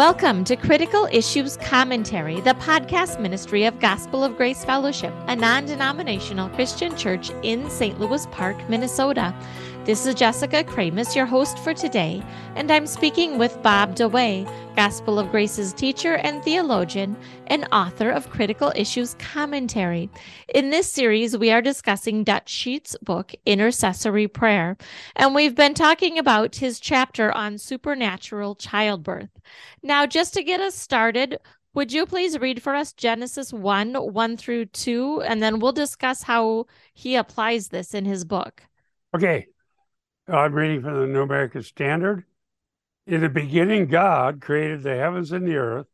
Welcome to Critical Issues Commentary, the podcast ministry of Gospel of Grace Fellowship, a non denominational Christian church in St. Louis Park, Minnesota. This is Jessica Kramasz, your host for today, and I'm speaking with Bob DeWaay, Gospel of Grace's teacher and theologian, and author of Critical Issues Commentary. In this series, we are discussing Dutch Sheets' book, Intercessory Prayer, and we've been talking about his chapter on supernatural childbirth. Now, just to get us started, would you please read for us Genesis 1 1 through 2, and then we'll discuss how he applies this in his book? Okay. I'm reading from the New American Standard. In the beginning, God created the heavens and the earth.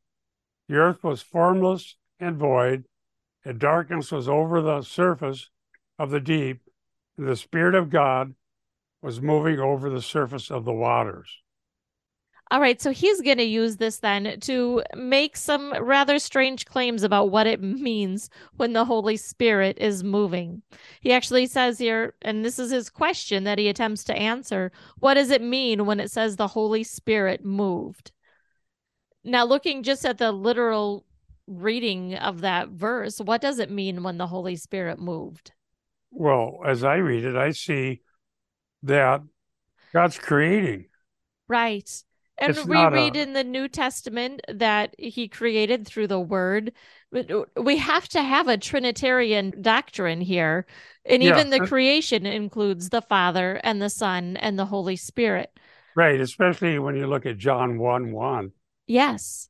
The earth was formless and void, and darkness was over the surface of the deep, and the Spirit of God was moving over the surface of the waters. All right, so he's going to use this then to make some rather strange claims about what it means when the Holy Spirit is moving. He actually says here, and this is his question that he attempts to answer what does it mean when it says the Holy Spirit moved? Now, looking just at the literal reading of that verse, what does it mean when the Holy Spirit moved? Well, as I read it, I see that God's creating. Right. And we read a- in the New Testament that he created through the word. We have to have a Trinitarian doctrine here. And Yeah, even the creation includes the Father and the Son and the Holy Spirit. Right, especially when you look at John 1 1. Yes.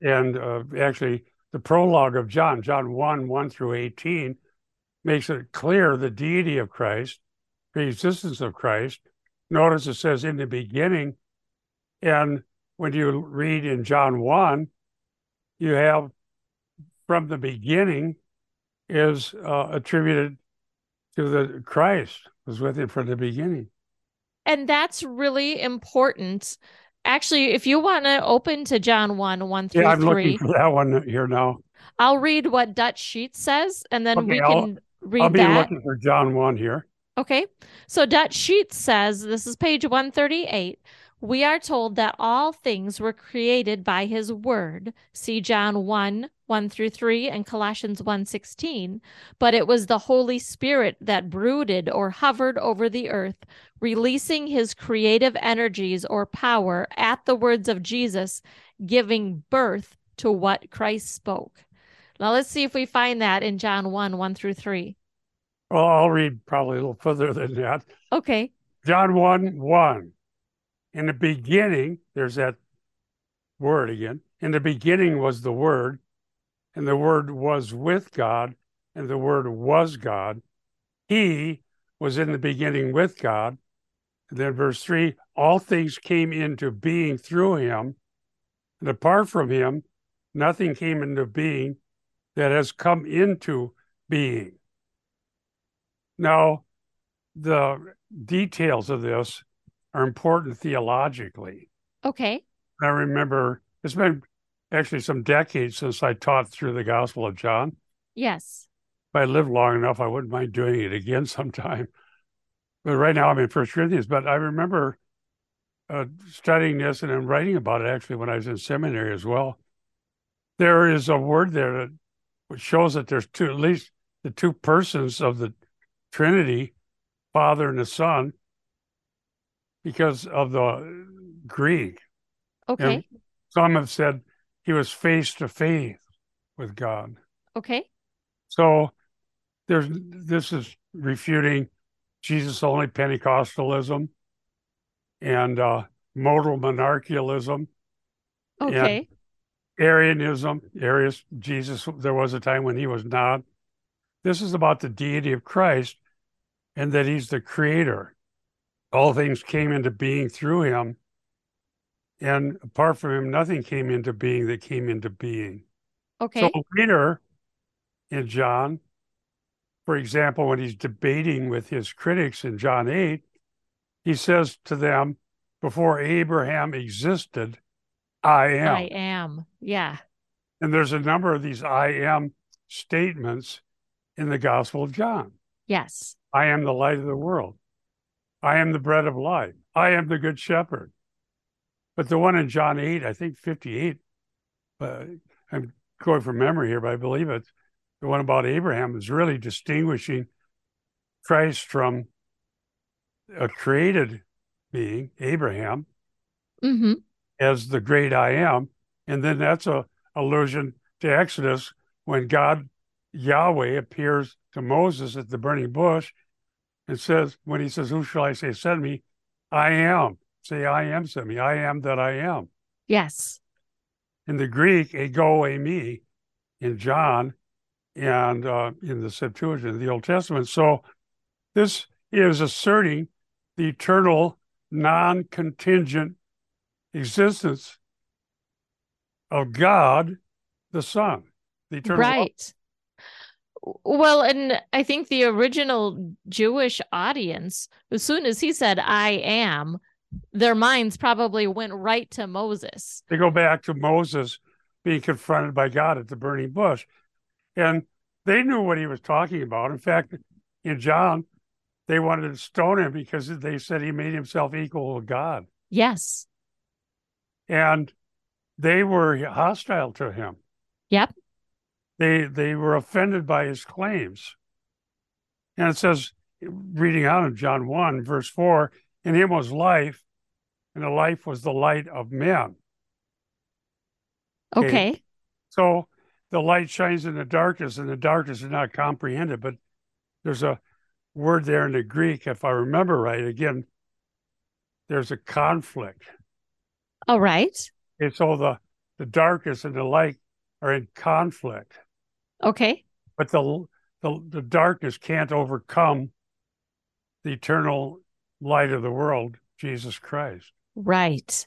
And uh, actually, the prologue of John, John 1 1 through 18, makes it clear the deity of Christ, the existence of Christ. Notice it says in the beginning. And when you read in John 1, you have from the beginning is uh, attributed to the Christ was with him from the beginning. And that's really important. Actually, if you want to open to John 1 1 through Yeah, I'm 3, looking for that one here now. I'll read what Dutch Sheets says, and then Okay, we I'll- can read I'll be that. looking for John 1 here. Okay. So Dutch Sheets says this is page 138. We are told that all things were created by his word. See John 1, 1 through 3 and Colossians 1, 16. But it was the Holy Spirit that brooded or hovered over the earth, releasing his creative energies or power at the words of Jesus, giving birth to what Christ spoke. Now let's see if we find that in John 1, 1 through 3. Well, I'll read probably a little further than that. Okay. John 1 1. In the beginning, there's that word again. In the beginning was the Word, and the Word was with God, and the Word was God. He was in the beginning with God. And then verse 3 all things came into being through him, and apart from him, nothing came into being that has come into being. Now, the details of this are important theologically. Okay. I remember it's been actually some decades since I taught through the Gospel of John. Yes. If I lived long enough, I wouldn't mind doing it again sometime. But right now I'm in First Corinthians. But I remember uh, studying this and then writing about it actually when I was in seminary as well. There is a word there that which shows that there's two, at least the two persons of the Trinity, Father and the Son, because of the Greek. Okay. Some have said he was face to face with God. Okay. So there's this is refuting Jesus only Pentecostalism and uh, modal monarchianism, Okay. Arianism. Arius, Jesus, there was a time when he was not. This is about the deity of Christ and that he's the creator. All things came into being through him. And apart from him, nothing came into being that came into being. Okay. So later in John, for example, when he's debating with his critics in John 8, he says to them, Before Abraham existed, I am. I am. Yeah. And there's a number of these I am statements in the Gospel of John. Yes. I am the light of the world. I am the bread of life. I am the good shepherd. But the one in John 8, I think 58, uh, I'm going from memory here, but I believe it's the one about Abraham is really distinguishing Christ from a created being, Abraham, hmm as the great I am. And then that's a allusion to Exodus when God, Yahweh, appears to Moses at the burning bush and says, when he says, Who shall I say send me? I am. Say, I am sent me. I am that I am. Yes. In the Greek, ego eimi in John and uh, in the Septuagint, the Old Testament. So this is asserting the eternal, non contingent existence of God, the Son, the eternal. Right. Well, and I think the original Jewish audience, as soon as he said, I am, their minds probably went right to Moses. They go back to Moses being confronted by God at the burning bush. And they knew what he was talking about. In fact, in John, they wanted to stone him because they said he made himself equal with God. Yes. And they were hostile to him. Yep. They they were offended by his claims. And it says, reading out of John 1, verse 4, in him was life, and the life was the light of men. Okay. So the light shines in the darkness, and the darkness is not comprehended. But there's a word there in the Greek, if I remember right. Again, there's a conflict. All right. And so the, the darkness and the light are in conflict, Okay. but the, the, the darkness can't overcome the eternal light of the world, Jesus Christ. Right.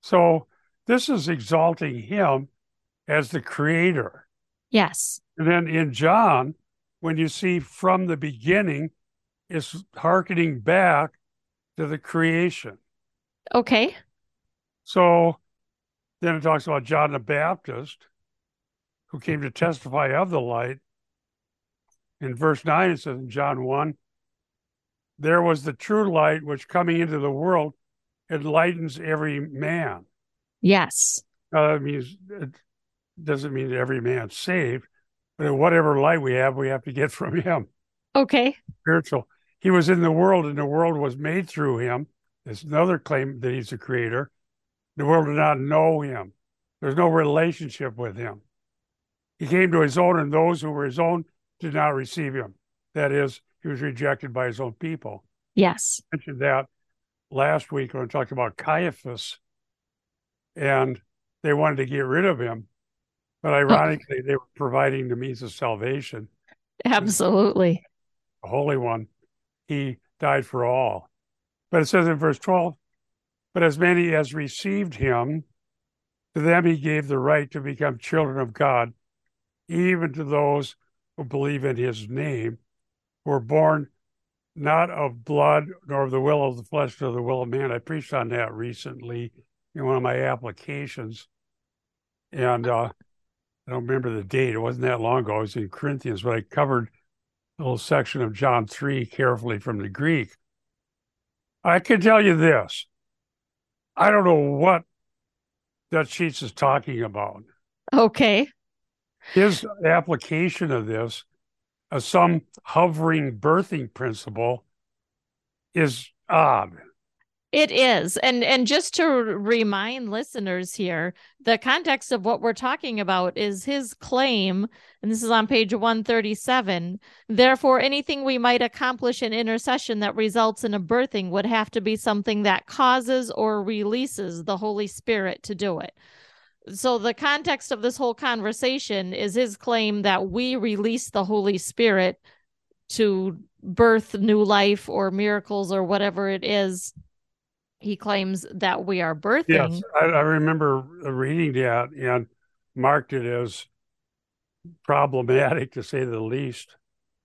So this is exalting him as the creator. Yes. And then in John, when you see from the beginning, it's hearkening back to the creation. Okay. So then it talks about John the Baptist, who came to testify of the light. In verse 9, it says in John 1 there was the true light which coming into the world enlightens every man. Yes. Now, that means it doesn't mean every man's saved, but whatever light we have, we have to get from him. Okay. Spiritual. He was in the world, and the world was made through him. There's another claim that he's the creator. The world did not know him. There's no relationship with him. He came to his own, and those who were his own did not receive him. That is, he was rejected by his own people. Yes. I mentioned that last week when I talked about Caiaphas, and they wanted to get rid of him. But ironically, they were providing the means of salvation. Absolutely. The Holy One, he died for all. But it says in verse 12, but as many as received him, to them he gave the right to become children of God, even to those who believe in his name, who were born not of blood, nor of the will of the flesh, nor the will of man. I preached on that recently in one of my applications. And uh, I don't remember the date. It wasn't that long ago. It was in Corinthians, but I covered a little section of John 3 carefully from the Greek. I can tell you this I don't know what Dutch Sheets is talking about. Okay. His application of this as some hovering birthing principle is odd. It is. And and just to remind listeners here, the context of what we're talking about is his claim, and this is on page 137. Therefore, anything we might accomplish in intercession that results in a birthing would have to be something that causes or releases the Holy Spirit to do it. So the context of this whole conversation is his claim that we release the Holy Spirit to birth new life or miracles or whatever it is he claims that we are birthing. Yes, I, I remember reading that and marked it as problematic to say the least.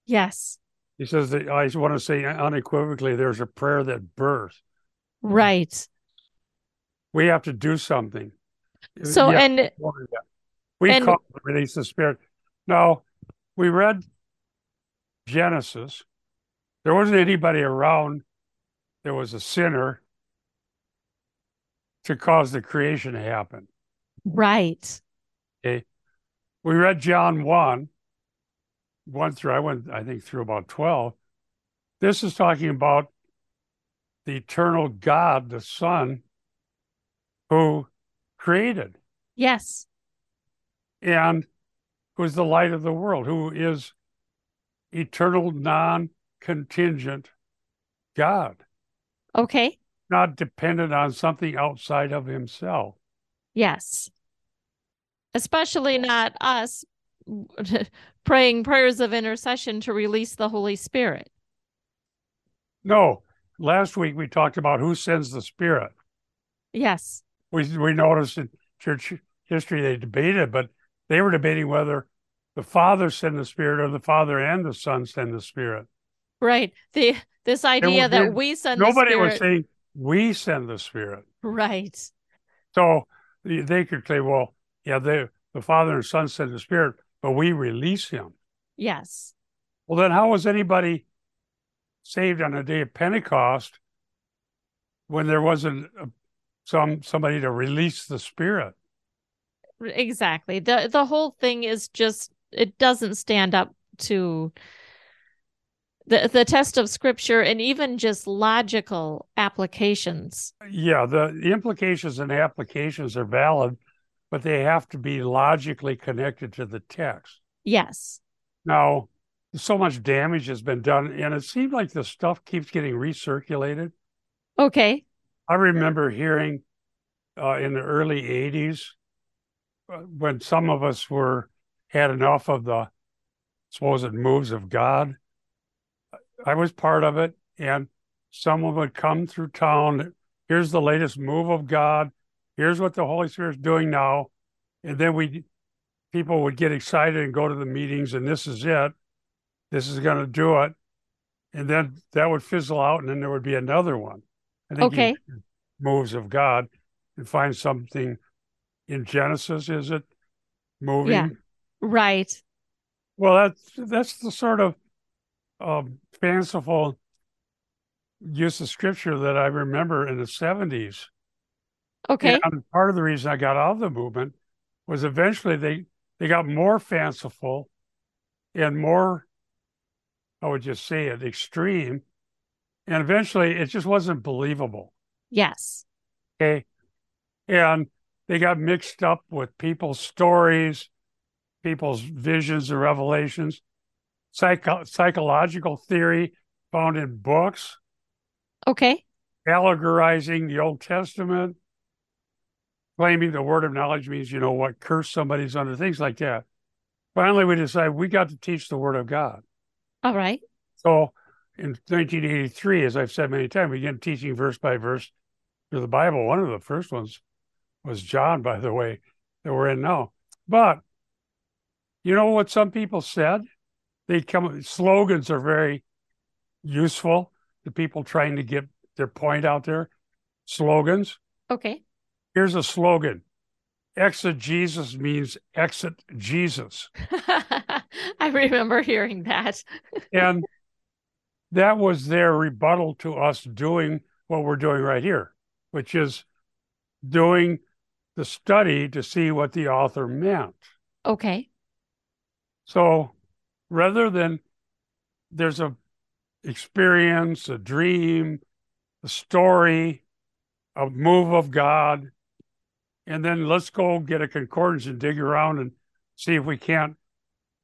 Yes. He says that I want to say unequivocally there's a prayer that birth. Right. We have to do something. So Yeah, and we and- call it release the spirit. Now, we read Genesis. There wasn't anybody around. There was a sinner. to cause the creation to happen. Right. Okay. We read John 1, 1 through, I went, I think, through about 12. This is talking about the eternal God, the Son, who created Yes. and who is the light of the world, who is eternal, non contingent God, Okay. not dependent on something outside of himself. Yes. Especially not us praying prayers of intercession to release the Holy Spirit. No, last week we talked about who sends the Spirit. Yes. We, we noticed in church history they debated, but they were debating whether the Father sent the Spirit or the Father and the Son send the Spirit. Right. The this idea there- that we send Nobody the was saying we send the Spirit. right. So they they could say, well, yeah, they, the Father and Son send the Spirit, but we release him. Yes. Well, then how was anybody saved on the day of Pentecost when there wasn't a, some somebody to release the Spirit? Exactly. The the whole thing is just it doesn't stand up to the the test of scripture and even just logical applications. Yeah, the, the implications and applications are valid, but they have to be logically connected to the text. Yes. Now, so much damage has been done, and it seems like the stuff keeps getting recirculated. Okay. I remember hearing uh, in the early 80s uh, when some of us were had enough of the supposed moves of God. I was part of it, and someone would come through town. Here's the latest move of God. Here's what the Holy Spirit's doing now, and then we people would get excited and go to the meetings, and this is it. This is going to do it, and then that would fizzle out, and then there would be another one. I think Okay. moves of God and find something in Genesis, is it? Moving. Yeah. Right. Well, that's that's the sort of um, fanciful use of scripture that I remember in the seventies. Okay. And part of the reason I got out of the movement was eventually they they got more fanciful and more, I would just say it, extreme. And eventually it just wasn't believable. Yes. Okay. And they got mixed up with people's stories, people's visions and revelations, psycho- psychological theory found in books, Okay. allegorizing the Old Testament, claiming the word of knowledge means, you know what, curse somebody's under, things like that. Finally, we decided we got to teach the word of God. All right. So in 1983, as I've said many times, we began teaching verse by verse through the Bible. One of the first ones was John, by the way, that we're in now. But you know what some people said? They come slogans are very useful to people trying to get their point out there. Slogans. Okay. Here's a slogan. Exegesis means exit Jesus. I remember hearing that. And that was their rebuttal to us doing what we're doing right here, which is doing the study to see what the author meant. Okay. So rather than there's a experience, a dream, a story, a move of God, and then let's go get a concordance and dig around and see if we can't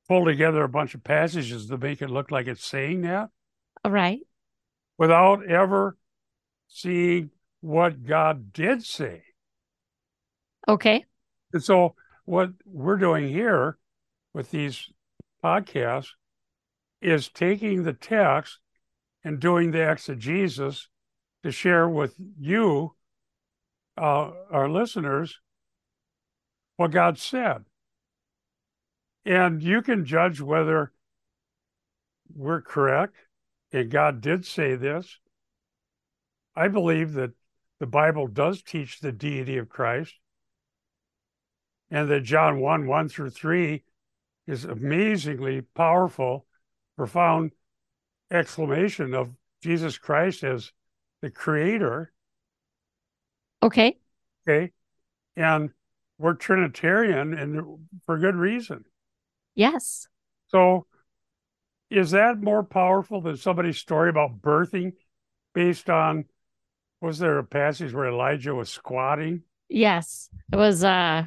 pull together a bunch of passages to make it look like it's saying that All right. without ever seeing what God did say. Okay. And so, what we're doing here with these podcasts is taking the text and doing the exegesis to share with you, uh, our listeners, what God said. And you can judge whether we're correct and God did say this. I believe that the Bible does teach the deity of Christ and that John 1 1 through 3 is amazingly powerful, profound exclamation of Jesus Christ as the creator. Okay. Okay. And we're Trinitarian and for good reason. Yes. So is that more powerful than somebody's story about birthing based on was there a passage where Elijah was squatting? Yes. It was uh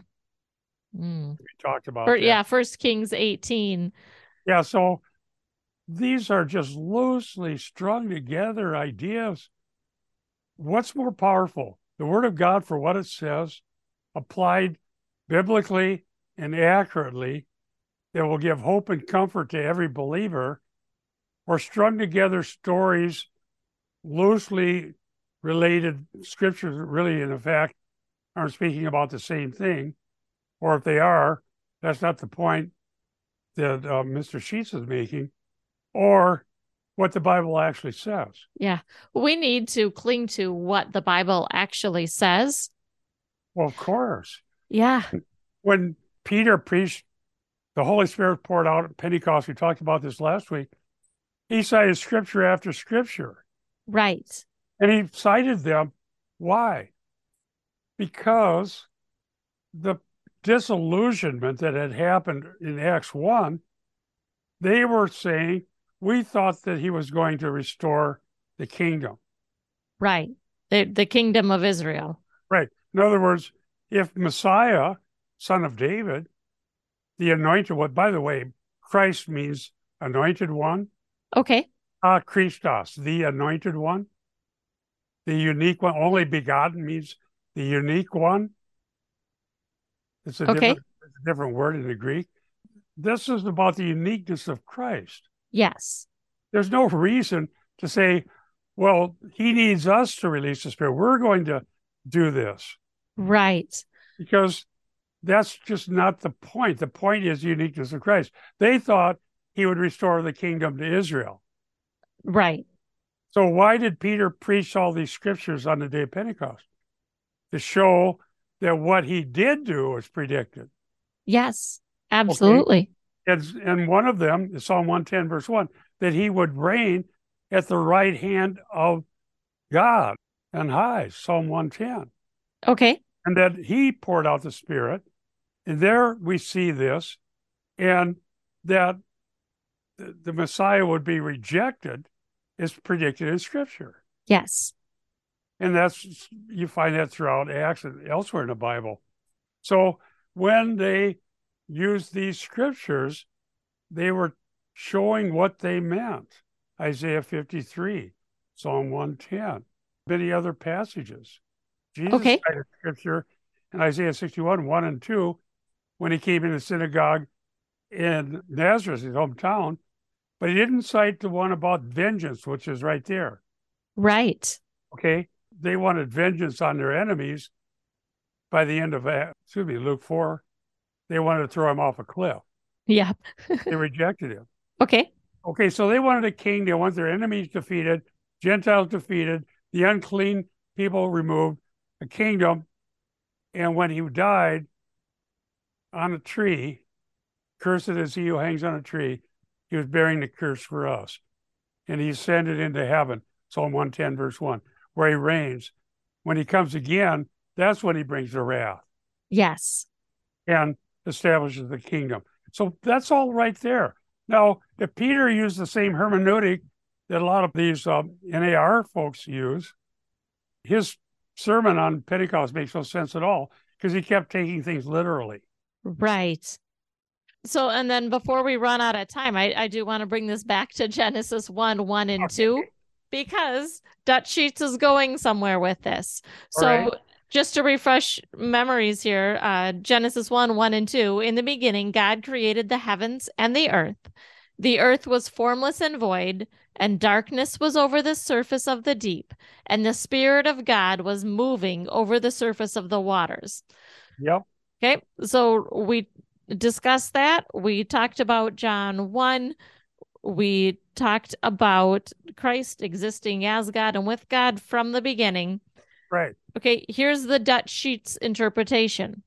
mm, We talked about yeah, first Kings 18. Yeah, so these are just loosely strung together ideas. What's more powerful? The word of God for what it says, applied biblically and accurately, that will give hope and comfort to every believer, or strung together stories loosely related scriptures really, in effect, aren't speaking about the same thing. Or if they are, that's not the point that uh, Mr. Sheets is making, or what the Bible actually says. Yeah. We need to cling to what the Bible actually says. Well, of course. Yeah. When Peter preached, the Holy Spirit poured out at Pentecost. We talked about this last week. He cited scripture after scripture. Right. And he cited them. Why? Because the disillusionment that had happened in Acts 1, they were saying, we thought that he was going to restore the kingdom. Right. The the kingdom of Israel. Right. In other words, if Messiah, son of David, the anointed one, by the way, Christ means anointed one, Okay. uh, Christos, the anointed one, the unique one, only begotten means the unique one. It's a, Okay. different, it's a different word in the Greek. This is about the uniqueness of Christ. Yes. There's no reason to say, well, he needs us to release the Spirit. We're going to do this Right. because that's just not the point. The point is uniqueness of Christ. They thought he would restore the kingdom to Israel. Right. So why did Peter preach all these scriptures on the day of Pentecost? To show that what he did do was predicted. Yes. Absolutely. And, and one of them is Psalm 110, verse 1, that he would reign at the right hand of God and high, Psalm 110. Okay. And that he poured out the Spirit. And there we see this, and that the, Messiah would be rejected is predicted in Scripture. Yes. And that's you find that throughout Acts and elsewhere in the Bible. So when they used these scriptures, they were showing what they meant. Isaiah 53, Psalm 110, many other passages. Jesus Okay. cited scripture in Isaiah 61, 1 and 2, when he came in the synagogue in Nazareth, his hometown, but he didn't cite the one about vengeance, which is right there. Right. Okay. They wanted vengeance on their enemies by the end of, Act- excuse me, Luke 4. They wanted to throw him off a cliff. Yeah. They rejected him. Okay. Okay. So they wanted a king. They want their enemies defeated, Gentiles defeated, the unclean people removed, a kingdom. And when he died on a tree, cursed is he who hangs on a tree, he was bearing the curse for us. And he ascended into heaven, Psalm 110, verse 1, where he reigns. When he comes again, that's when he brings the wrath Yes. and establishes the kingdom. So that's all right there. Now, if Peter used the same hermeneutic that a lot of these um, NAR folks use, his sermon on Pentecost makes no sense at all because he kept taking things literally. Right. So, and then before we run out of time, I, I do want to bring this back to Genesis 1, 1, and 2, because Dutch Sheets is going somewhere with this. All So, right. just to refresh memories here, uh, Genesis 1, 1, and 2, in the beginning, God created the heavens and the earth. The earth was formless and void, and darkness was over the surface of the deep, and the Spirit of God was moving over the surface of the waters. Yep. Okay, so we discussed that. We talked about John 1. We talked about Christ existing as God and with God from the beginning. Right. Okay, here's the Dutch Sheets interpretation.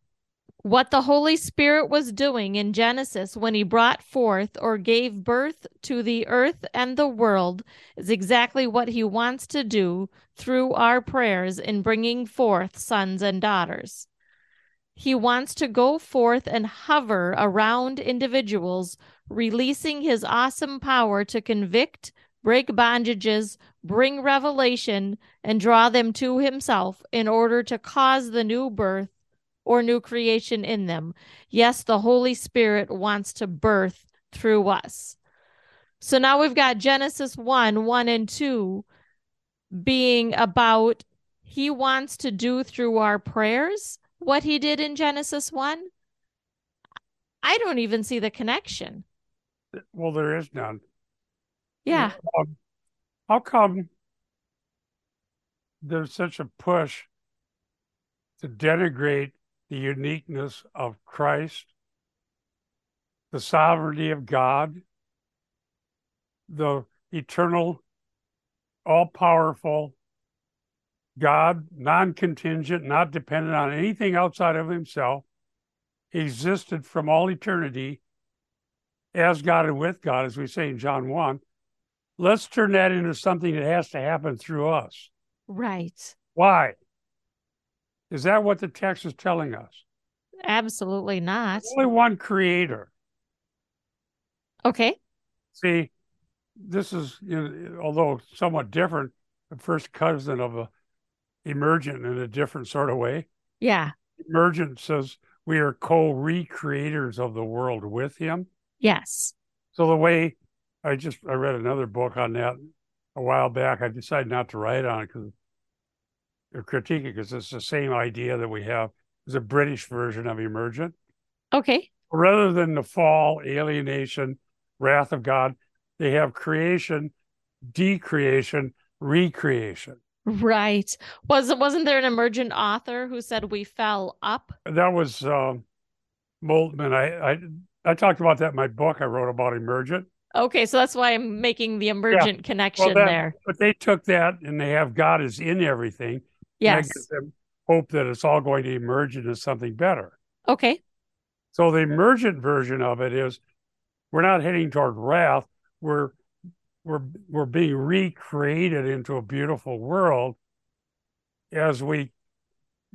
What the Holy Spirit was doing in Genesis when he brought forth or gave birth to the earth and the world is exactly what he wants to do through our prayers in bringing forth sons and daughters. He wants to go forth and hover around individuals, releasing his awesome power to convict, break bondages, bring revelation, and draw them to himself in order to cause the new birth or new creation in them. Yes, the Holy Spirit wants to birth through us. So now we've got Genesis 1 1 and 2 being about he wants to do through our prayers what he did in Genesis 1. I don't even see the connection. Well, there is none. Yeah. Um, how come there's such a push to denigrate the uniqueness of Christ, the sovereignty of God, the eternal, all powerful God, non contingent, not dependent on anything outside of himself, existed from all eternity as God and with God, as we say in John 1. Let's turn that into something that has to happen through us. Right. Why? Is that what the text is telling us? Absolutely not. Only one creator. Okay. See, this is, you know, although somewhat different, the first cousin of a emergent in a different sort of way. Yeah. Emergent says we are co-recreators of the world with him. Yes. So the way I just I read another book on that a while back. I decided not to write on it because or critique it because it's the same idea that we have as a British version of emergent. Okay. Rather than the fall, alienation, wrath of God, they have creation, decreation, recreation. Right. Was wasn't there an emergent author who said we fell up? That was uh, Moltmann. I, I I talked about that in my book I wrote about emergent. Okay, so that's why I'm making the emergent yeah. connection well, that, there. But they took that and they have God is in everything. Yes. hope that it's all going to emerge into something better. Okay. So the emergent version of it is we're not heading toward wrath. We're we're we're being recreated into a beautiful world as we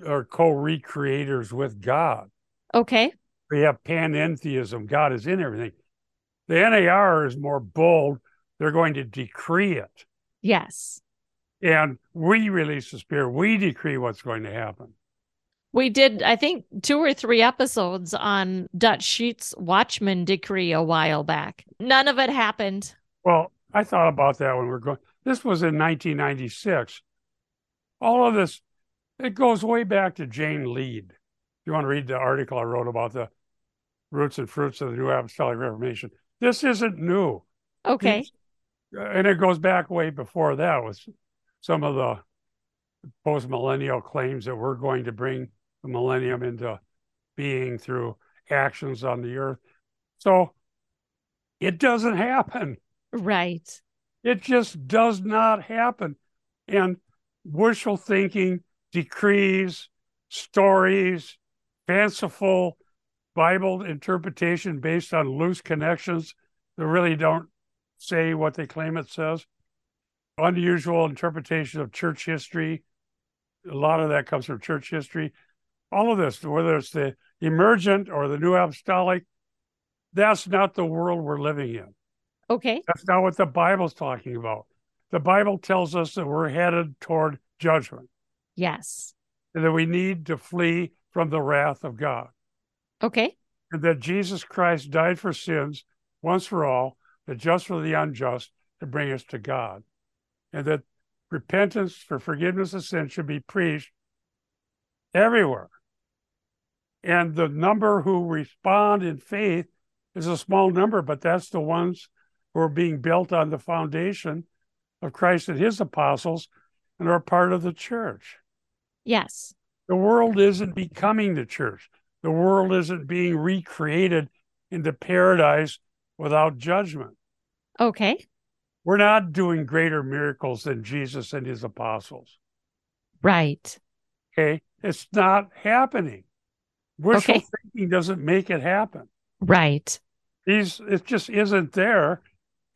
are co-recreators with God. Okay. We have panentheism. God is in everything. The NAR is more bold. They're going to decree it. Yes. And we release the spirit. We decree what's going to happen. We did, I think, two or three episodes on Dutch Sheets Watchman decree a while back. None of it happened. Well, I thought about that when we are going. This was in 1996. All of this, it goes way back to Jane Lead. If you want to read the article I wrote about the roots and fruits of the New Apostolic Reformation. This isn't new. Okay. It's, uh, and it goes back way before that with some of the post millennial claims that we're going to bring the millennium into being through actions on the earth. So it doesn't happen. Right. It just does not happen. And wishful thinking, decrees, stories, fanciful Bible interpretation based on loose connections that really don't say what they claim it says. Unusual interpretation of church history. A lot of that comes from church history. All of this, whether it's the emergent or the new apostolic, that's not the world we're living in. Okay. That's not what the Bible's talking about. The Bible tells us that we're headed toward judgment. Yes. And that we need to flee from the wrath of God. Okay. And that Jesus Christ died for sins once for all, the just for the unjust, to bring us to God. And that repentance for forgiveness of sin should be preached everywhere. And the number who respond in faith is a small number, but that's the ones who are being built on the foundation of Christ and his apostles and are part of the church. Yes. The world isn't becoming the church. The world isn't being recreated into paradise without judgment. Okay. We're not doing greater miracles than Jesus and his apostles. Right. Okay. It's not happening. Wishful Okay. thinking doesn't make it happen. Right. These it just isn't there.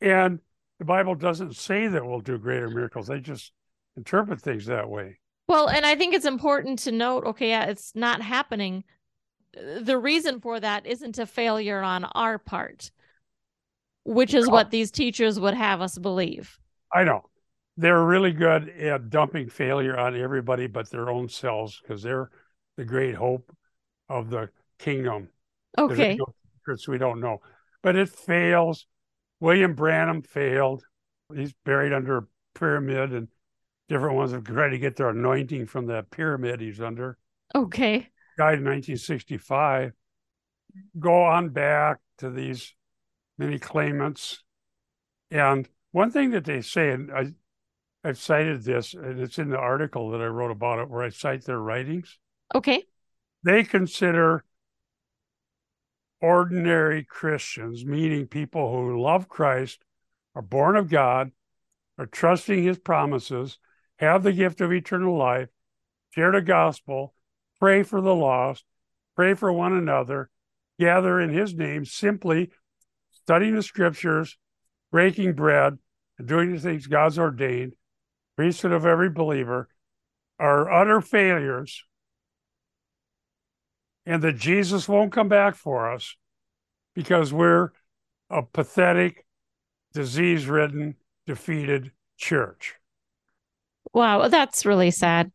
And the Bible doesn't say that we'll do greater miracles. They just interpret things that way. Well, and I think it's important to note okay, yeah, it's not happening. The reason for that isn't a failure on our part, which is what these teachers would have us believe. I know. They're really good at dumping failure on everybody but their own selves because they're the great hope of the kingdom. Okay. secrets we don't know. But it fails. William Branham failed. He's buried under a pyramid, and different ones have tried to get their anointing from that pyramid he's under. Okay. Died in 1965. Go on back to these many claimants. And one thing that they say, and I, I've cited this, and it's in the article that I wrote about it, where I cite their writings. Okay. they consider ordinary Christians, meaning people who love Christ, are born of God, are trusting his promises, have the gift of eternal life, share the gospel, pray for the lost, pray for one another, gather in his name, simply studying the scriptures, breaking bread, and doing the things God's ordained, priesthood of every believer, are utter failures and that Jesus won't come back for us because we're a pathetic, disease ridden, defeated church. Wow, that's really sad.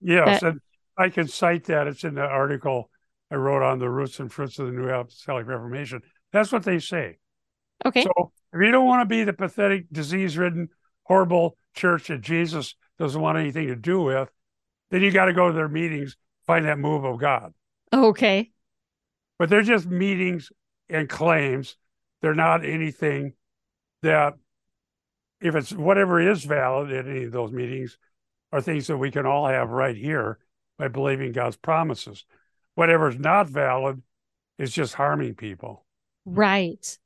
Yes, That- and I can cite that. It's in the article I wrote on the roots and fruits of the New Apostolic Reformation. That's what they say. Okay. So if you don't want to be the pathetic, disease ridden, horrible church that Jesus doesn't want anything to do with, then you got to go to their meetings, find that move of God. Okay. but they're just meetings and claims. They're not anything that, if it's whatever is valid at any of those meetings, are things that we can all have right here by believing God's promises. Whatever's not valid is just harming people. Right.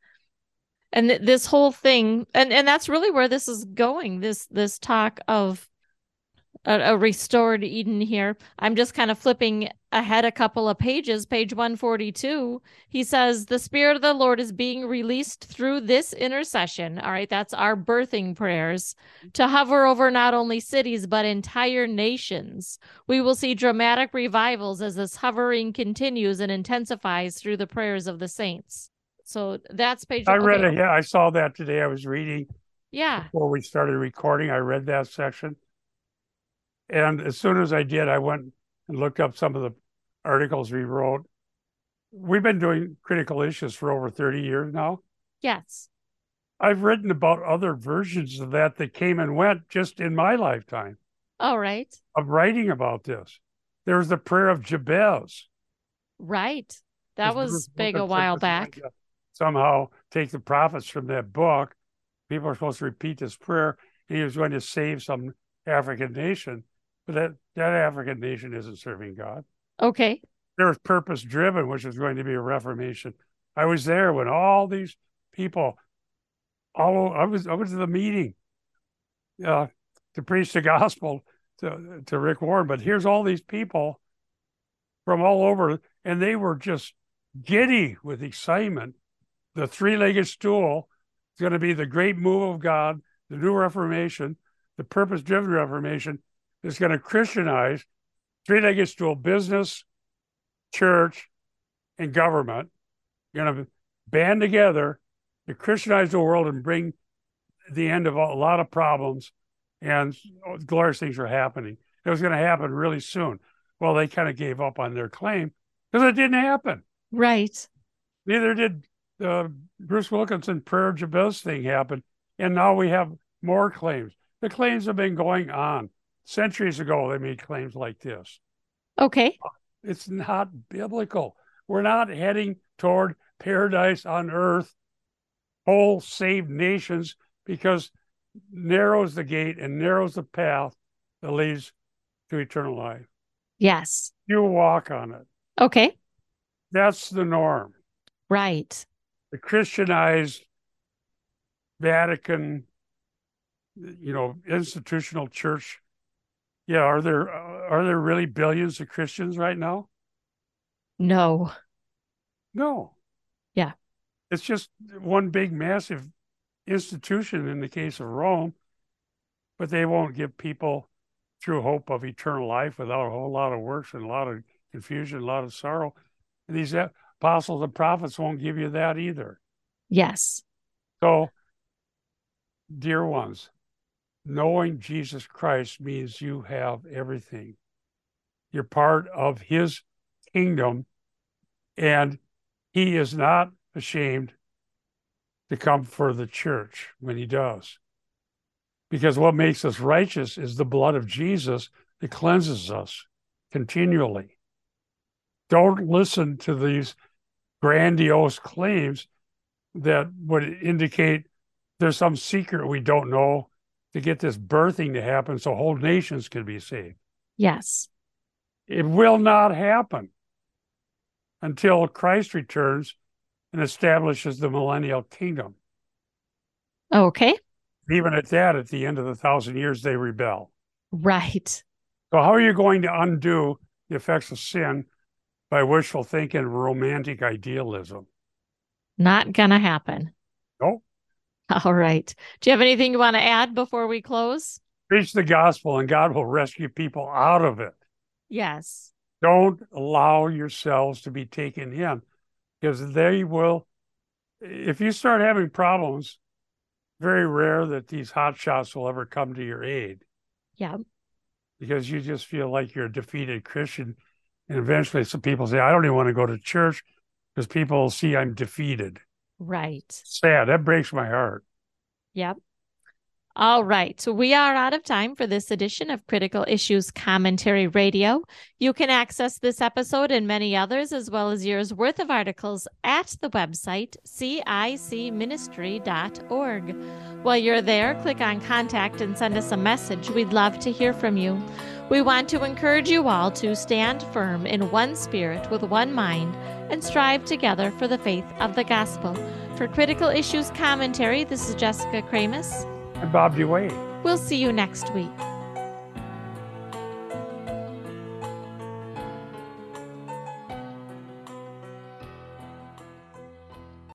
And th- this whole thing, and and that's really where this is going. This this talk of a, a restored Eden here. I'm just kind of flipping ahead a couple of pages. Page 142. He says, "The Spirit of the Lord is being released through this intercession." All right, that's our birthing prayers to hover over not only cities but entire nations. We will see dramatic revivals as this hovering continues and intensifies through the prayers of the saints. So that's page. I read okay. it. Yeah, I saw that today. I was reading Yeah. before we started recording. I read that section. And as soon as I did, I went and looked up some of the articles we wrote. We've been doing critical issues for over 30 years now. Yes. I've written about other versions of that that came and went just in my lifetime All right. of writing about this. There was the prayer of Jabez. Right. That was big a while back. Somehow take the prophets from that book. People are supposed to repeat this prayer, and he was going to save some African nation. But that, that African nation isn't serving God. Okay. There was purpose driven, which was going to be a reformation. I was there when all these people, all I was I was at the meeting uh, to preach the gospel to to Rick Warren. But here's all these people from all over, and they were just giddy with excitement. The three-legged stool is going to be the great move of God, the new Reformation, the purpose-driven Reformation is going to Christianize three-legged stool business, church, and government. Going to band together to Christianize the world and bring the end of a lot of problems, and glorious things are happening. It was going to happen really soon. Well, they kind of gave up on their claim because it didn't happen. Right. Neither did the Bruce Wilkinson prayer Jabez thing happen. And now we have more claims. The claims have been going on. Centuries ago, they made claims like this. Okay. It's not biblical. We're not heading toward paradise on earth, whole saved nations, because narrows the gate and narrows the path that leads to eternal life. Yes. You walk on it. Okay. That's the norm. Right. The Christianized Vatican, you know, institutional church. Yeah, are there are there really billions of Christians right now? No. No. Yeah. It's just one big, massive institution in the case of Rome, but they won't give people true hope of eternal life without a whole lot of works and a lot of confusion, a lot of sorrow. And these apostles and prophets won't give you that either. Yes. So, dear ones, knowing Jesus Christ means you have everything. You're part of his kingdom, and he is not ashamed to come for the church when he does. Because what makes us righteous is the blood of Jesus that cleanses us continually. Don't listen to these grandiose claims that would indicate there's some secret we don't know to get this birthing to happen so whole nations can be saved. Yes. It will not happen until Christ returns and establishes the millennial kingdom. Okay. Even at that, at the end of the thousand years, they rebel. Right. So, how are you going to undo the effects of sin by wishful thinking and romantic idealism? Not going to happen. Nope. All right. Do you have anything you want to add before we close? Preach the gospel and God will rescue people out of it. Yes. Don't allow yourselves to be taken in because they will, if you start having problems, very rare that these hot shots will ever come to your aid. Yeah. Because you just feel like you're a defeated Christian. And eventually some people say, I don't even want to go to church because people see I'm defeated. Right. Sad. That breaks my heart. Yep. All right. So we are out of time for this edition of Critical Issues Commentary Radio. You can access this episode and many others, as well as years worth of articles, at the website cicministry.org. While you're there, click on contact and send us a message. We'd love to hear from you. We want to encourage you all to stand firm in one spirit with one mind and strive together for the faith of the gospel. For Critical Issues Commentary, this is Jessica Kramasz and Bob DeWaay. We'll see you next week.